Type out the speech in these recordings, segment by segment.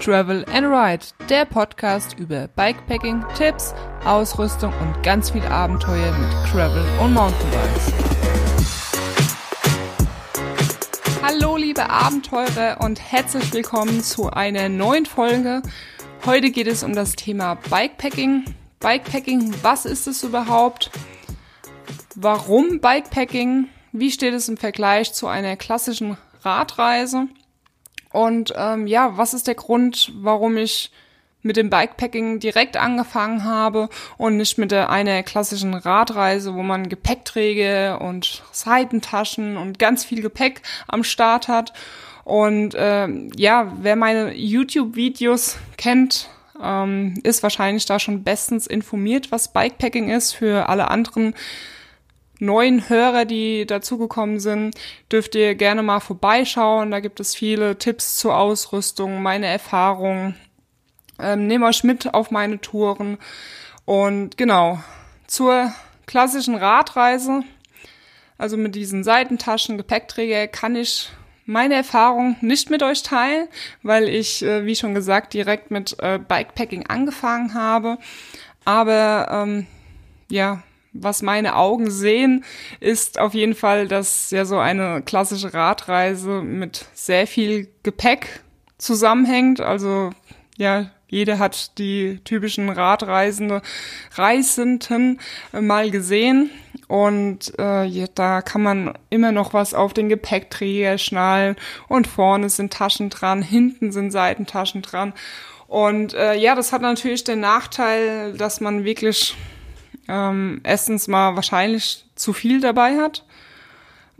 Travel and Ride, der Podcast über Bikepacking, Tipps, Ausrüstung und ganz viel Abenteuer mit Travel und Mountainbikes. Hallo liebe Abenteurer und herzlich willkommen zu einer neuen Folge. Heute geht es um das Thema Bikepacking. Bikepacking, was ist es überhaupt? Warum Bikepacking? Wie steht es im Vergleich zu einer klassischen Radreise? Und ähm, ja, was ist der Grund, warum ich mit dem Bikepacking direkt angefangen habe und nicht mit der einer klassischen Radreise, wo man Gepäckträger und Seitentaschen und ganz viel Gepäck am Start hat. Und ähm, ja, wer meine YouTube-Videos kennt, ähm, ist wahrscheinlich da schon bestens informiert, was Bikepacking ist. Für alle anderen neuen Hörer, die dazugekommen sind, dürft ihr gerne mal vorbeischauen. Da gibt es viele Tipps zur Ausrüstung, meine Erfahrungen. Ähm, nehmt euch mit auf meine Touren. Und genau, zur klassischen Radreise, also mit diesen Seitentaschen, Gepäckträger, kann ich meine Erfahrung nicht mit euch teilen, weil ich, äh, wie schon gesagt, direkt mit äh, Bikepacking angefangen habe. Aber ähm, ja, was meine Augen sehen, ist auf jeden Fall, dass ja so eine klassische Radreise mit sehr viel Gepäck zusammenhängt. Also ja, jeder hat die typischen Radreisende, Reisenden mal gesehen. Und äh, da kann man immer noch was auf den Gepäckträger schnallen. Und vorne sind Taschen dran, hinten sind Seitentaschen dran. Und äh, ja, das hat natürlich den Nachteil, dass man wirklich ähm, erstens mal wahrscheinlich zu viel dabei hat.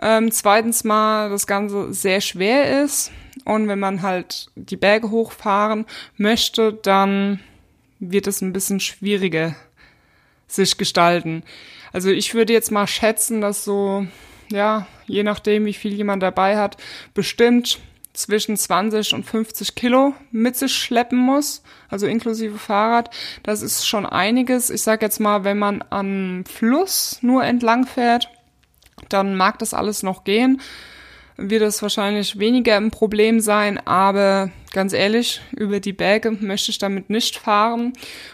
Ähm, zweitens mal das Ganze sehr schwer ist. Und wenn man halt die Berge hochfahren möchte, dann wird es ein bisschen schwieriger sich gestalten. Also ich würde jetzt mal schätzen, dass so, ja, je nachdem, wie viel jemand dabei hat, bestimmt zwischen 20 und 50 Kilo mit sich schleppen muss, also inklusive Fahrrad. Das ist schon einiges. Ich sage jetzt mal, wenn man am Fluss nur entlang fährt, dann mag das alles noch gehen. Wird es wahrscheinlich weniger ein Problem sein, aber ganz ehrlich, über die Berge möchte ich damit nicht fahren.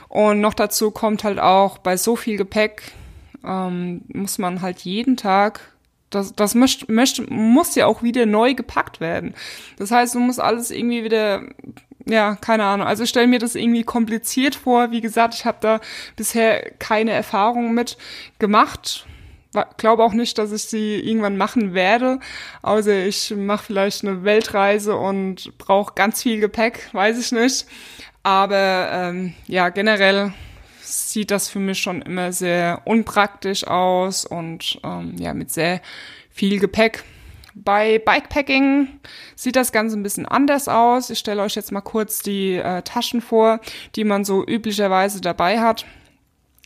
Und noch dazu kommt halt auch, bei so viel Gepäck ähm, muss man halt jeden Tag das, das möcht, möcht, muss ja auch wieder neu gepackt werden. Das heißt, du musst alles irgendwie wieder, ja, keine Ahnung. Also ich stelle mir das irgendwie kompliziert vor. Wie gesagt, ich habe da bisher keine Erfahrung mit gemacht. Glaube auch nicht, dass ich sie irgendwann machen werde. Außer ich mache vielleicht eine Weltreise und brauche ganz viel Gepäck, weiß ich nicht. Aber ähm, ja, generell sieht das für mich schon immer sehr unpraktisch aus und ähm, ja, mit sehr viel Gepäck. Bei Bikepacking sieht das Ganze ein bisschen anders aus. Ich stelle euch jetzt mal kurz die äh, Taschen vor, die man so üblicherweise dabei hat.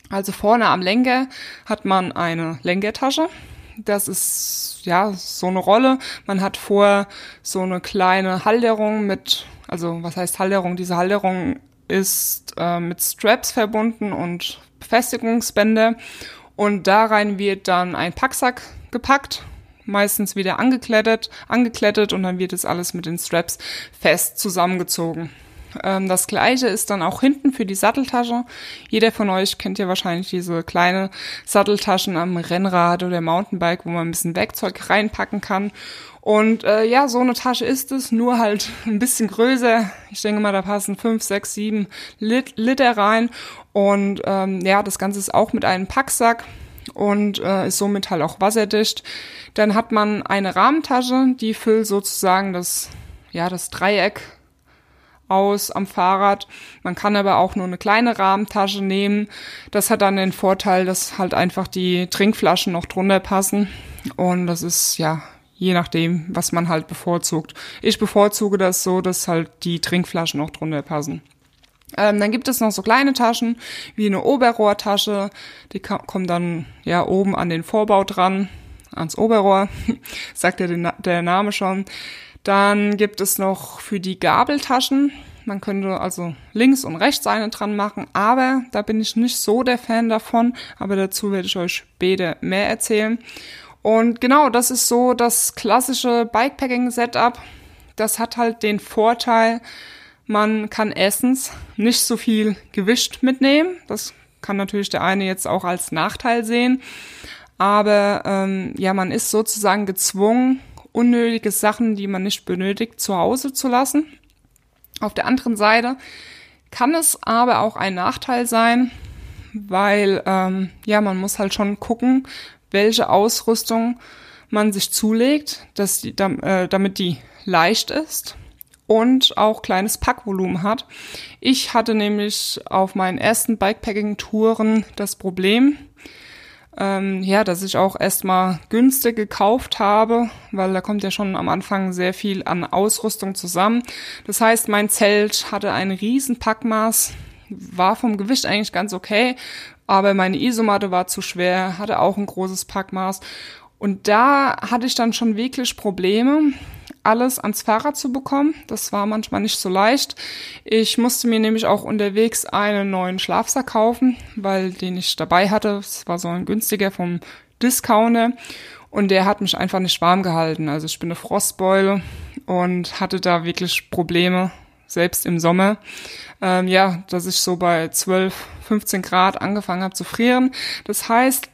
Also vorne am Lenker hat man eine Lenkertasche. Das ist ja so eine Rolle. Man hat vor so eine kleine Halterung mit, also was heißt Halterung? Diese Halterung ist äh, mit Straps verbunden und Befestigungsbänder und da rein wird dann ein Packsack gepackt, meistens wieder angeklettet, angeklettet und dann wird es alles mit den Straps fest zusammengezogen. Ähm, das gleiche ist dann auch hinten für die Satteltasche. Jeder von euch kennt ja wahrscheinlich diese kleine Satteltaschen am Rennrad oder Mountainbike, wo man ein bisschen Werkzeug reinpacken kann. Und äh, ja, so eine Tasche ist es, nur halt ein bisschen größer. Ich denke mal, da passen fünf, sechs, sieben Lit Liter rein. Und ähm, ja, das Ganze ist auch mit einem Packsack und äh, ist somit halt auch wasserdicht. Dann hat man eine Rahmentasche, die füllt sozusagen das, ja, das Dreieck aus am Fahrrad. Man kann aber auch nur eine kleine Rahmentasche nehmen. Das hat dann den Vorteil, dass halt einfach die Trinkflaschen noch drunter passen. Und das ist ja je nachdem, was man halt bevorzugt. Ich bevorzuge das so, dass halt die Trinkflaschen noch drunter passen. Ähm, dann gibt es noch so kleine Taschen, wie eine Oberrohrtasche. Die kommen dann ja oben an den Vorbau dran, ans Oberrohr, sagt ja der Name schon. Dann gibt es noch für die Gabeltaschen. Man könnte also links und rechts eine dran machen, aber da bin ich nicht so der Fan davon. Aber dazu werde ich euch später mehr erzählen. Und genau, das ist so das klassische Bikepacking-Setup. Das hat halt den Vorteil, Man kann erstens nicht so viel Gewicht mitnehmen. Das kann natürlich der eine jetzt auch als Nachteil sehen. Aber ähm, ja, man ist sozusagen gezwungen, unnötige Sachen, die man nicht benötigt, zu Hause zu lassen. Auf der anderen Seite kann es aber auch ein Nachteil sein, weil ähm, ja, man muss halt schon gucken, welche Ausrüstung man sich zulegt, dass die, äh, damit die leicht ist und auch kleines Packvolumen hat. Ich hatte nämlich auf meinen ersten Bikepacking-Touren das Problem, ähm, ja, dass ich auch erstmal günstig gekauft habe, weil da kommt ja schon am Anfang sehr viel an Ausrüstung zusammen. Das heißt, mein Zelt hatte ein riesen Packmaß, war vom Gewicht eigentlich ganz okay, aber meine Isomatte war zu schwer, hatte auch ein großes Packmaß. Und da hatte ich dann schon wirklich Probleme, alles ans Fahrrad zu bekommen. Das war manchmal nicht so leicht. Ich musste mir nämlich auch unterwegs einen neuen Schlafsack kaufen, weil den ich dabei hatte. Es war so ein günstiger vom Discounter. Und der hat mich einfach nicht warm gehalten. Also ich bin eine Frostbeule und hatte da wirklich Probleme, selbst im Sommer. Ähm, ja, dass ich so bei 12, 15 Grad angefangen habe zu frieren. Das heißt,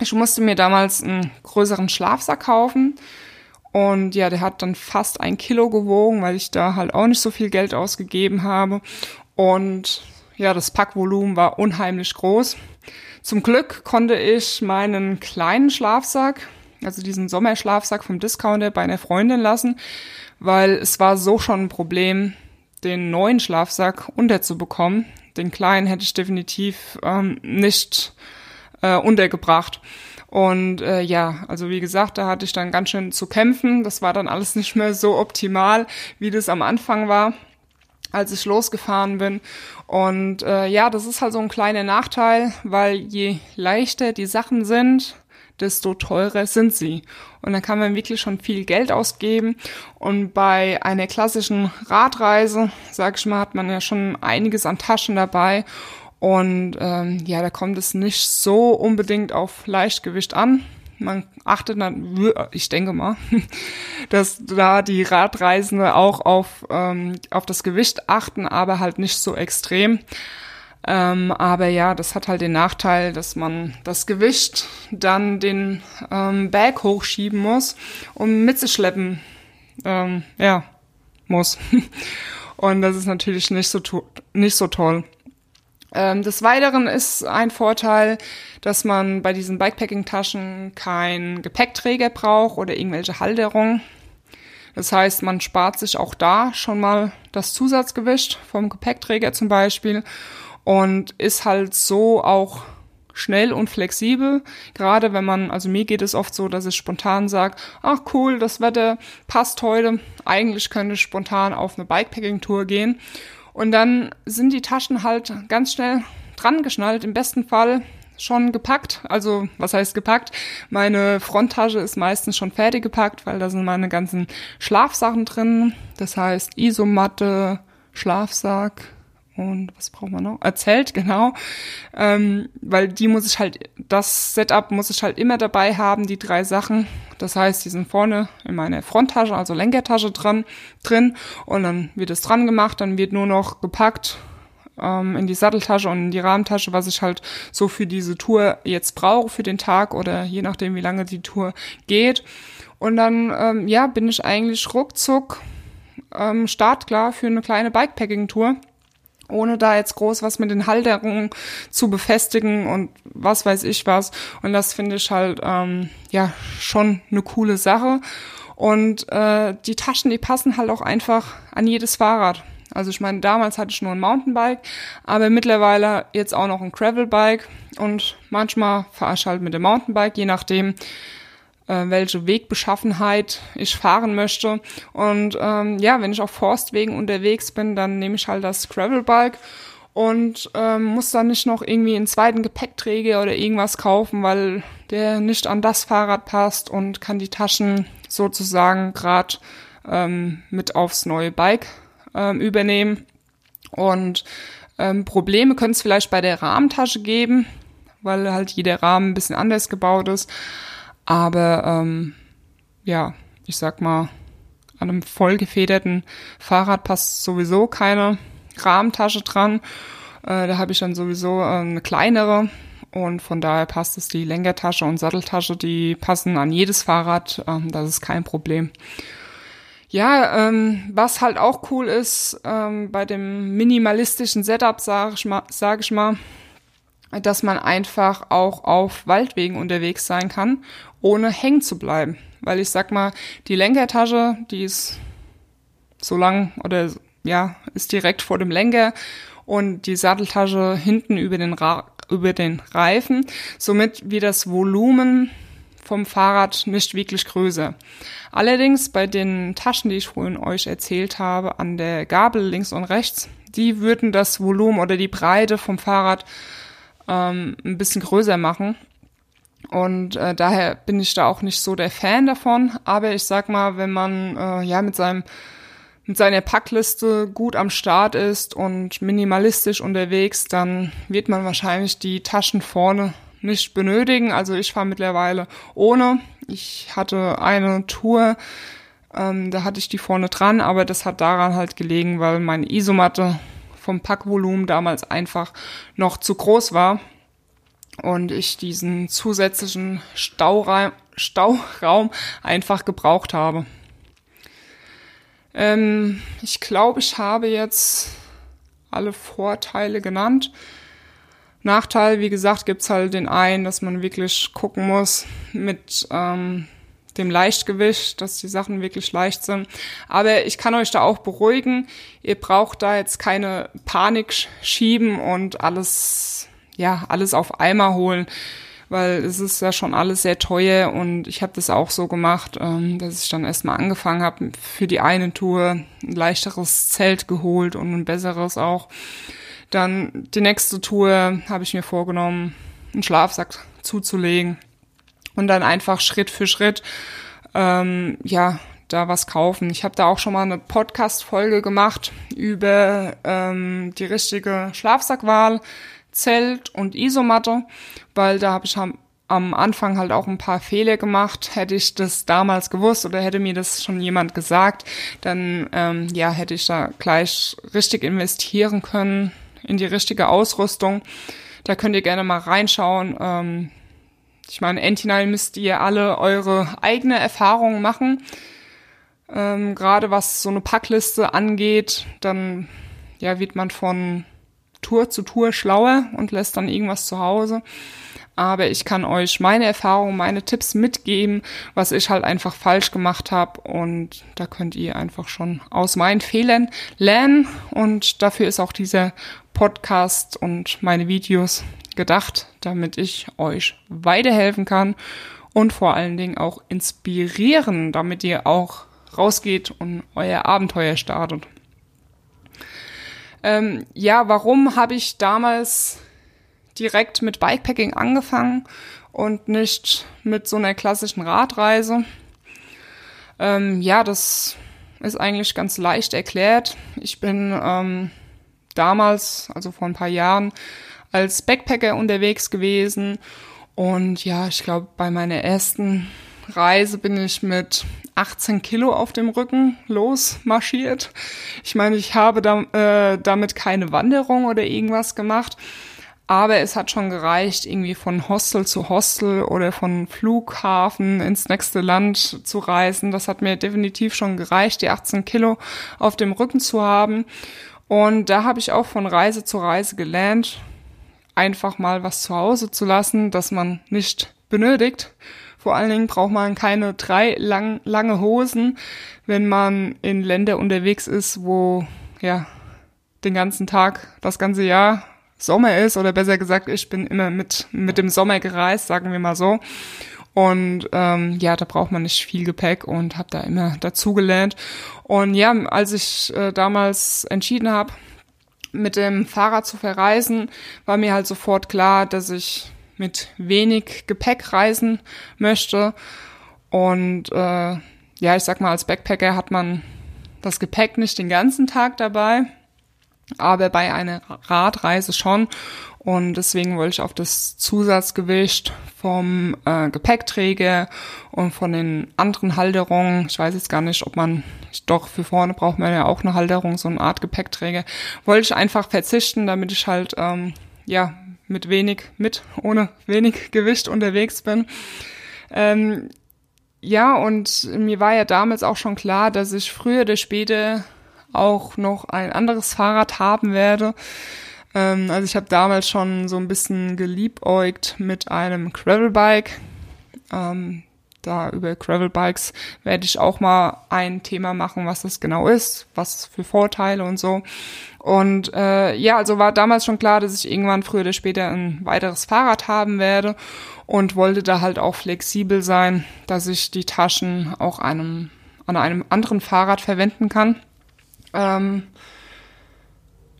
ich musste mir damals einen größeren Schlafsack kaufen und ja, der hat dann fast ein Kilo gewogen, weil ich da halt auch nicht so viel Geld ausgegeben habe. Und ja, das Packvolumen war unheimlich groß. Zum Glück konnte ich meinen kleinen Schlafsack, also diesen Sommerschlafsack vom Discounter bei einer Freundin lassen, weil es war so schon ein Problem, den neuen Schlafsack unterzubekommen. Den kleinen hätte ich definitiv ähm, nicht äh, untergebracht. Und äh, ja, also wie gesagt, da hatte ich dann ganz schön zu kämpfen. Das war dann alles nicht mehr so optimal, wie das am Anfang war als ich losgefahren bin. Und äh, ja, das ist halt so ein kleiner Nachteil, weil je leichter die Sachen sind, desto teurer sind sie. Und dann kann man wirklich schon viel Geld ausgeben. Und bei einer klassischen Radreise, sag ich mal, hat man ja schon einiges an Taschen dabei. Und ähm, ja, da kommt es nicht so unbedingt auf Leichtgewicht an. Man achtet dann, ich denke mal, dass da die Radreisende auch auf, ähm, auf das Gewicht achten, aber halt nicht so extrem. Ähm, aber ja, das hat halt den Nachteil, dass man das Gewicht dann den ähm, Berg hochschieben muss und mit sich schleppen, ähm, ja, muss. und das ist natürlich nicht so, nicht so toll. Ähm, des Weiteren ist ein Vorteil, dass man bei diesen Bikepacking-Taschen keinen Gepäckträger braucht oder irgendwelche Halterung. Das heißt, man spart sich auch da schon mal das Zusatzgewicht vom Gepäckträger zum Beispiel und ist halt so auch schnell und flexibel. Gerade wenn man, also mir geht es oft so, dass ich spontan sage, ach cool, das Wetter passt heute. Eigentlich könnte ich spontan auf eine Bikepacking-Tour gehen. Und dann sind die Taschen halt ganz schnell dran geschnallt, im besten Fall schon gepackt. Also, was heißt gepackt? Meine Fronttasche ist meistens schon fertig gepackt, weil da sind meine ganzen Schlafsachen drin. Das heißt Isomatte, Schlafsack, und was braucht man noch? Erzählt, genau. Ähm, weil die muss ich halt, das Setup muss ich halt immer dabei haben, die drei Sachen. Das heißt, die sind vorne in meiner Fronttasche, also Lenkertasche dran, drin. Und dann wird es dran gemacht, dann wird nur noch gepackt ähm, in die Satteltasche und in die Rahmentasche, was ich halt so für diese Tour jetzt brauche, für den Tag oder je nachdem, wie lange die Tour geht. Und dann, ähm, ja, bin ich eigentlich ruckzuck ähm, startklar für eine kleine Bikepacking-Tour ohne da jetzt groß was mit den Halterungen zu befestigen und was weiß ich was. Und das finde ich halt ähm, ja schon eine coole Sache. Und äh, die Taschen, die passen halt auch einfach an jedes Fahrrad. Also ich meine, damals hatte ich nur ein Mountainbike, aber mittlerweile jetzt auch noch ein Gravelbike und manchmal fahre ich halt mit dem Mountainbike, je nachdem, äh, welche Wegbeschaffenheit ich fahren möchte. Und ähm, ja, wenn ich auf Forstwegen unterwegs bin, dann nehme ich halt das Gravelbike und ähm, muss dann nicht noch irgendwie einen zweiten Gepäckträger oder irgendwas kaufen, weil der nicht an das Fahrrad passt und kann die Taschen sozusagen gerade ähm, mit aufs neue Bike ähm, übernehmen. Und ähm, Probleme können es vielleicht bei der Rahmentasche geben, weil halt jeder Rahmen ein bisschen anders gebaut ist. Aber ähm, ja, ich sag mal, an einem vollgefederten Fahrrad passt sowieso keine Rahmentasche dran. Äh, da habe ich dann sowieso äh, eine kleinere und von daher passt es die Lenkertasche und Satteltasche, die passen an jedes Fahrrad. Ähm, das ist kein Problem. Ja, ähm, was halt auch cool ist ähm, bei dem minimalistischen Setup, sage ich, mal, sag ich mal, dass man einfach auch auf Waldwegen unterwegs sein kann, ohne hängen zu bleiben. Weil ich sag mal, die Lenkertasche, die ist so lang oder ja, ist direkt vor dem Lenker und die Satteltasche hinten über den, Ra über den Reifen. Somit wird das Volumen vom Fahrrad nicht wirklich größer. Allerdings bei den Taschen, die ich vorhin euch erzählt habe, an der Gabel links und rechts, die würden das Volumen oder die Breite vom Fahrrad ähm, ein bisschen größer machen. Und äh, daher bin ich da auch nicht so der Fan davon. Aber ich sag mal, wenn man äh, ja mit seinem mit seiner Packliste gut am Start ist und minimalistisch unterwegs, dann wird man wahrscheinlich die Taschen vorne nicht benötigen. Also ich fahre mittlerweile ohne. Ich hatte eine Tour, ähm, da hatte ich die vorne dran, aber das hat daran halt gelegen, weil meine Isomatte vom Packvolumen damals einfach noch zu groß war und ich diesen zusätzlichen Stauraum, Stauraum einfach gebraucht habe. Ähm, ich glaube, ich habe jetzt alle Vorteile genannt. Nachteil, wie gesagt, gibt's halt den einen, dass man wirklich gucken muss mit ähm, dem Leichtgewicht, dass die Sachen wirklich leicht sind. Aber ich kann euch da auch beruhigen. Ihr braucht da jetzt keine Panik schieben und alles, ja, alles auf Eimer holen, weil es ist ja schon alles sehr teuer und ich habe das auch so gemacht, ähm, dass ich dann erstmal angefangen habe für die eine Tour ein leichteres Zelt geholt und ein besseres auch. Dann die nächste Tour habe ich mir vorgenommen, einen Schlafsack zuzulegen und dann einfach Schritt für Schritt ähm, ja da was kaufen. Ich habe da auch schon mal eine Podcast-Folge gemacht über ähm, die richtige Schlafsackwahl, Zelt und Isomatte, weil da habe ich am, am Anfang halt auch ein paar Fehler gemacht. Hätte ich das damals gewusst oder hätte mir das schon jemand gesagt, dann ähm, ja hätte ich da gleich richtig investieren können in die richtige Ausrüstung. Da könnt ihr gerne mal reinschauen. Ähm, ich meine, Entinal müsst ihr alle eure eigene Erfahrungen machen. Ähm, Gerade was so eine Packliste angeht, dann ja, wird man von Tour zu Tour schlauer und lässt dann irgendwas zu Hause. Aber ich kann euch meine Erfahrungen, meine Tipps mitgeben, was ich halt einfach falsch gemacht habe. Und da könnt ihr einfach schon aus meinen Fehlern lernen. Und dafür ist auch dieser Podcast und meine Videos gedacht, damit ich euch weiterhelfen kann und vor allen Dingen auch inspirieren, damit ihr auch rausgeht und euer Abenteuer startet. Ähm, ja, warum habe ich damals direkt mit Bikepacking angefangen und nicht mit so einer klassischen Radreise? Ähm, ja, das ist eigentlich ganz leicht erklärt. Ich bin ähm, damals, also vor ein paar Jahren, als Backpacker unterwegs gewesen. Und ja, ich glaube, bei meiner ersten Reise bin ich mit 18 Kilo auf dem Rücken losmarschiert. Ich meine, ich habe da, äh, damit keine Wanderung oder irgendwas gemacht, aber es hat schon gereicht, irgendwie von Hostel zu Hostel oder von Flughafen ins nächste Land zu reisen. Das hat mir definitiv schon gereicht, die 18 Kilo auf dem Rücken zu haben. Und da habe ich auch von Reise zu Reise gelernt, einfach mal was zu Hause zu lassen, das man nicht benötigt. Vor allen Dingen braucht man keine drei lang, lange Hosen, wenn man in Länder unterwegs ist, wo ja den ganzen Tag, das ganze Jahr Sommer ist oder besser gesagt, ich bin immer mit mit dem Sommer gereist, sagen wir mal so. Und ähm, ja, da braucht man nicht viel Gepäck und habe da immer dazugelernt. Und ja, als ich äh, damals entschieden habe, mit dem Fahrrad zu verreisen, war mir halt sofort klar, dass ich mit wenig Gepäck reisen möchte. Und äh, ja, ich sag mal, als Backpacker hat man das Gepäck nicht den ganzen Tag dabei. aber bei einer Radreise schon. Und deswegen wollte ich auf das Zusatzgewicht vom äh, Gepäckträger und von den anderen Halterungen, ich weiß jetzt gar nicht, ob man, doch für vorne braucht man ja auch eine Halterung, so eine Art Gepäckträger, wollte ich einfach verzichten, damit ich halt, ähm, ja, mit wenig, mit, ohne wenig Gewicht unterwegs bin. Ähm, ja, und mir war ja damals auch schon klar, dass ich früher oder später auch noch ein anderes Fahrrad haben werde. Ähm, also ich habe damals schon so ein bisschen geliebäugt mit einem Gravelbike. Ähm, da über Gravelbikes werde ich auch mal ein Thema machen, was das genau ist, was für Vorteile und so. Und äh, ja, also war damals schon klar, dass ich irgendwann früher oder später ein weiteres Fahrrad haben werde und wollte da halt auch flexibel sein, dass ich die Taschen auch einem, an einem anderen Fahrrad verwenden kann. Ähm,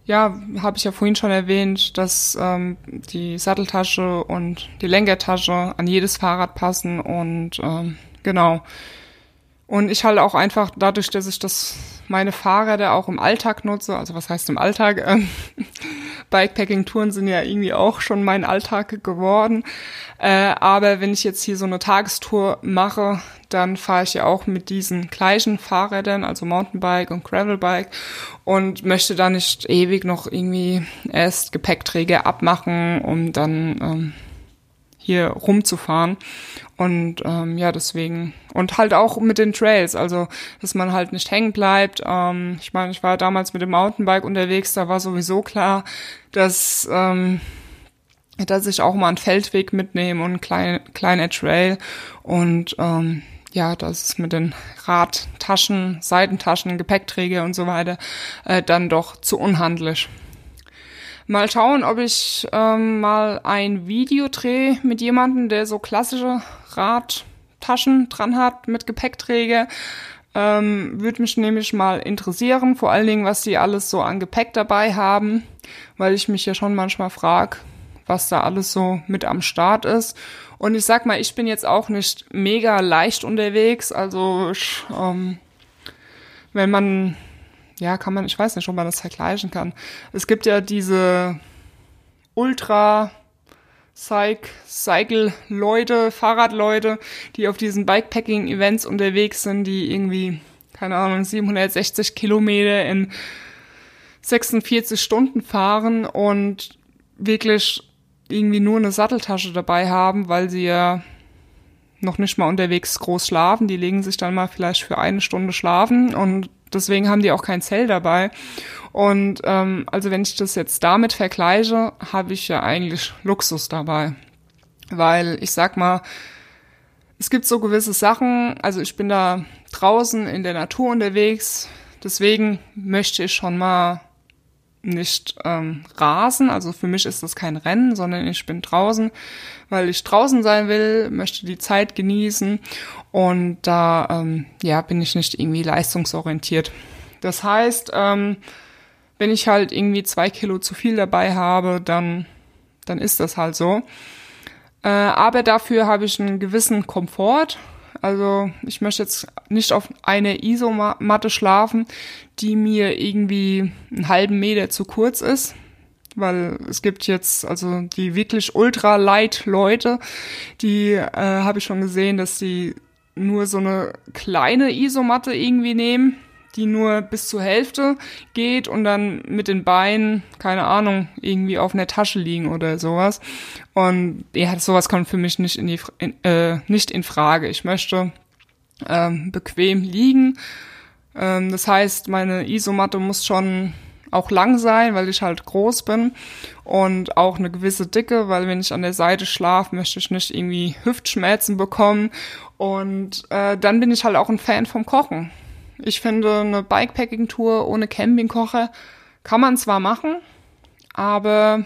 ja, habe ich ja vorhin schon erwähnt, dass ähm, die Satteltasche und die Lenkertasche an jedes Fahrrad passen und ähm, genau. Und ich halt auch einfach dadurch, dass ich das meine Fahrräder auch im Alltag nutze, also was heißt im Alltag? Ähm, Bikepacking-Touren sind ja irgendwie auch schon mein Alltag geworden. Äh, aber wenn ich jetzt hier so eine Tagestour mache, dann fahre ich ja auch mit diesen gleichen Fahrrädern, also Mountainbike und Gravelbike und möchte da nicht ewig noch irgendwie erst Gepäckträger abmachen, um dann ähm, hier rumzufahren. Und ähm, ja, deswegen. Und halt auch mit den Trails, also dass man halt nicht hängen bleibt. Ähm, ich meine, ich war damals mit dem Mountainbike unterwegs, da war sowieso klar, dass, ähm, dass ich auch mal einen Feldweg mitnehme und einen kleinen kleiner Trail. Und ähm, ja, das ist mit den Radtaschen, Seitentaschen, Gepäckträger und so weiter äh, dann doch zu unhandlich. Mal schauen, ob ich ähm, mal ein Video drehe mit jemandem, der so klassische Radtaschen dran hat mit Gepäckträger. Ähm, Würde mich nämlich mal interessieren, vor allen Dingen, was die alles so an Gepäck dabei haben, weil ich mich ja schon manchmal frage, was da alles so mit am Start ist. Und ich sag mal, ich bin jetzt auch nicht mega leicht unterwegs. Also ich, ähm, wenn man, ja, kann man, ich weiß nicht, ob man das vergleichen kann. Es gibt ja diese Ultra Cycle-Leute, Fahrradleute, die auf diesen Bikepacking-Events unterwegs sind, die irgendwie, keine Ahnung, 760 Kilometer in 46 Stunden fahren und wirklich irgendwie nur eine Satteltasche dabei haben, weil sie ja noch nicht mal unterwegs groß schlafen. Die legen sich dann mal vielleicht für eine Stunde schlafen und deswegen haben die auch kein Zell dabei. Und ähm, also wenn ich das jetzt damit vergleiche, habe ich ja eigentlich Luxus dabei. Weil ich sag mal, es gibt so gewisse Sachen, also ich bin da draußen in der Natur unterwegs, deswegen möchte ich schon mal nicht ähm, rasen. Also für mich ist das kein Rennen, sondern ich bin draußen, weil ich draußen sein will, möchte die Zeit genießen und da ähm, ja bin ich nicht irgendwie leistungsorientiert. Das heißt, ähm, wenn ich halt irgendwie zwei Kilo zu viel dabei habe, dann dann ist das halt so. Äh, aber dafür habe ich einen gewissen Komfort also ich möchte jetzt nicht auf eine Isomatte schlafen, die mir irgendwie einen halben Meter zu kurz ist. Weil es gibt jetzt also die wirklich ultra light Leute, die äh, habe ich schon gesehen, dass die nur so eine kleine Isomatte irgendwie nehmen die nur bis zur Hälfte geht und dann mit den Beinen, keine Ahnung, irgendwie auf einer Tasche liegen oder sowas. Und ja, sowas kommt für mich nicht in die in, äh, nicht in Frage. Ich möchte ähm, bequem liegen. Ähm, das heißt, meine Isomatte muss schon auch lang sein, weil ich halt groß bin und auch eine gewisse Dicke, weil wenn ich an der Seite schlafe, möchte ich nicht irgendwie Hüftschmerzen bekommen. Und äh, dann bin ich halt auch ein Fan vom Kochen. Ich finde, eine Bikepacking-Tour ohne Campingkocher kann man zwar machen, aber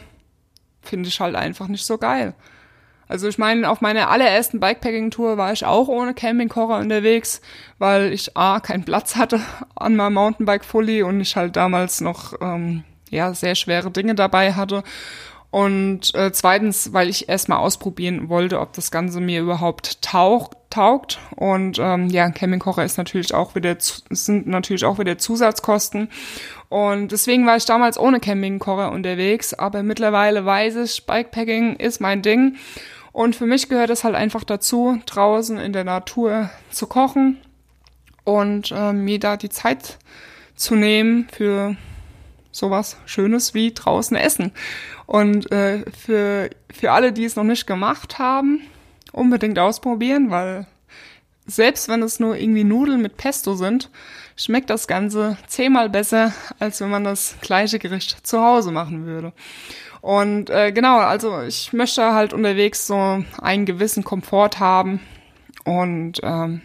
finde ich halt einfach nicht so geil. Also ich meine, auf meiner allerersten Bikepacking-Tour war ich auch ohne Campingkocher unterwegs, weil ich A, keinen Platz hatte an meinem Mountainbike-Fully und ich halt damals noch ähm, ja sehr schwere Dinge dabei hatte. Und äh, zweitens, weil ich erstmal ausprobieren wollte, ob das Ganze mir überhaupt taucht, taugt. Und ähm, ja, Campingkocher ist natürlich auch wieder sind natürlich auch wieder Zusatzkosten. Und deswegen war ich damals ohne Campingkocher unterwegs, aber mittlerweile weiß ich, Bikepacking ist mein Ding. Und für mich gehört es halt einfach dazu, draußen in der Natur zu kochen und äh, mir da die Zeit zu nehmen für sowas Schönes wie draußen essen. Und äh, für, für alle, die es noch nicht gemacht haben, unbedingt ausprobieren, weil selbst wenn es nur irgendwie Nudeln mit Pesto sind, schmeckt das Ganze zehnmal besser, als wenn man das gleiche Gericht zu Hause machen würde. Und äh, genau, also ich möchte halt unterwegs so einen gewissen Komfort haben. Und ähm,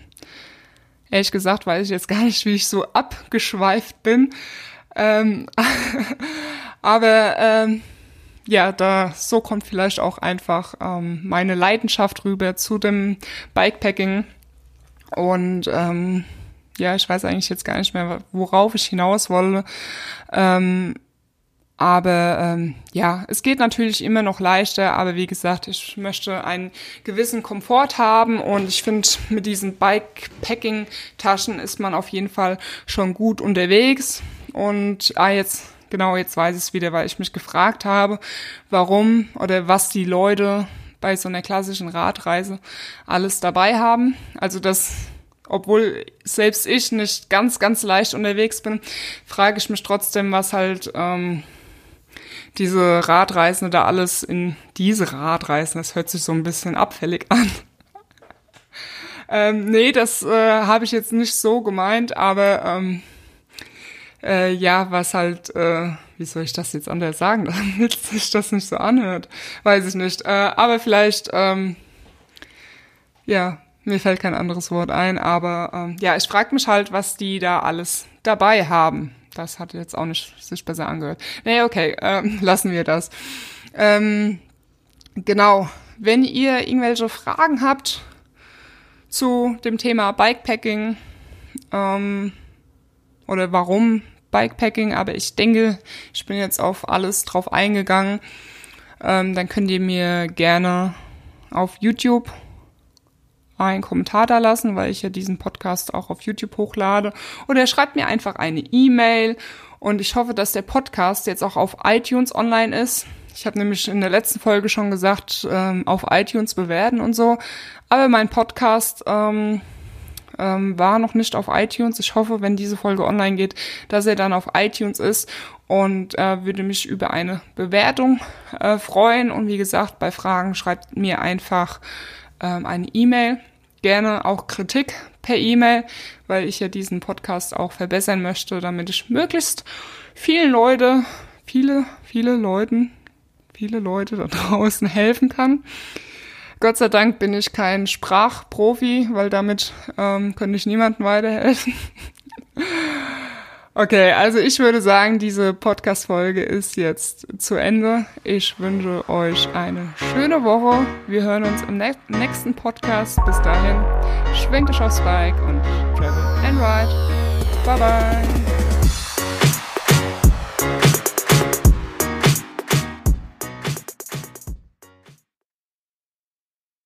ehrlich gesagt weiß ich jetzt gar nicht, wie ich so abgeschweift bin. Ähm, aber ähm, ja, da so kommt vielleicht auch einfach ähm, meine Leidenschaft rüber zu dem Bikepacking. Und ähm, ja, ich weiß eigentlich jetzt gar nicht mehr, worauf ich hinaus wollte. Ähm, aber ähm, ja, es geht natürlich immer noch leichter, aber wie gesagt, ich möchte einen gewissen Komfort haben und ich finde, mit diesen Bikepacking-Taschen ist man auf jeden Fall schon gut unterwegs. Und ah, jetzt, genau, jetzt weiß ich es wieder, weil ich mich gefragt habe, warum oder was die Leute bei so einer klassischen Radreise alles dabei haben. Also das obwohl selbst ich nicht ganz, ganz leicht unterwegs bin, frage ich mich trotzdem, was halt ähm, diese Radreisende da alles in diese Radreisen, das hört sich so ein bisschen abfällig an. ähm, nee, das äh, habe ich jetzt nicht so gemeint, aber ähm, äh, ja, was halt, äh, wie soll ich das jetzt anders sagen, damit sich das nicht so anhört, weiß ich nicht. Äh, aber vielleicht, ähm, ja, mir fällt kein anderes Wort ein, aber ähm, ja, ich frage mich halt, was die da alles dabei haben das hat jetzt auch nicht sich besser angehört. Nee, okay, ähm, lassen wir das. Ähm, genau, wenn ihr irgendwelche Fragen habt zu dem Thema Bikepacking ähm, oder warum Bikepacking, aber ich denke, ich bin jetzt auf alles drauf eingegangen, ähm, dann könnt ihr mir gerne auf YouTube einen Kommentar da lassen, weil ich ja diesen Podcast auch auf YouTube hochlade. Oder schreibt mir einfach eine E-Mail. Und ich hoffe, dass der Podcast jetzt auch auf iTunes online ist. Ich habe nämlich in der letzten Folge schon gesagt, ähm, auf iTunes bewerten und so. Aber mein Podcast ähm, ähm, war noch nicht auf iTunes. Ich hoffe, wenn diese Folge online geht, dass er dann auf iTunes ist und äh, würde mich über eine Bewertung äh, freuen. Und wie gesagt, bei Fragen schreibt mir einfach ähm, eine E-Mail gerne auch Kritik per E-Mail, weil ich ja diesen Podcast auch verbessern möchte, damit ich möglichst vielen Leute, viele, viele Leuten, viele Leute da draußen helfen kann. Gott sei Dank bin ich kein Sprachprofi, weil damit ähm, könnte ich niemandem weiterhelfen. Okay, also ich würde sagen, diese Podcast-Folge ist jetzt zu Ende. Ich wünsche euch eine schöne Woche. Wir hören uns im nächsten Podcast. Bis dahin, schwenkt euch aufs Bike und travel and ride. Bye bye.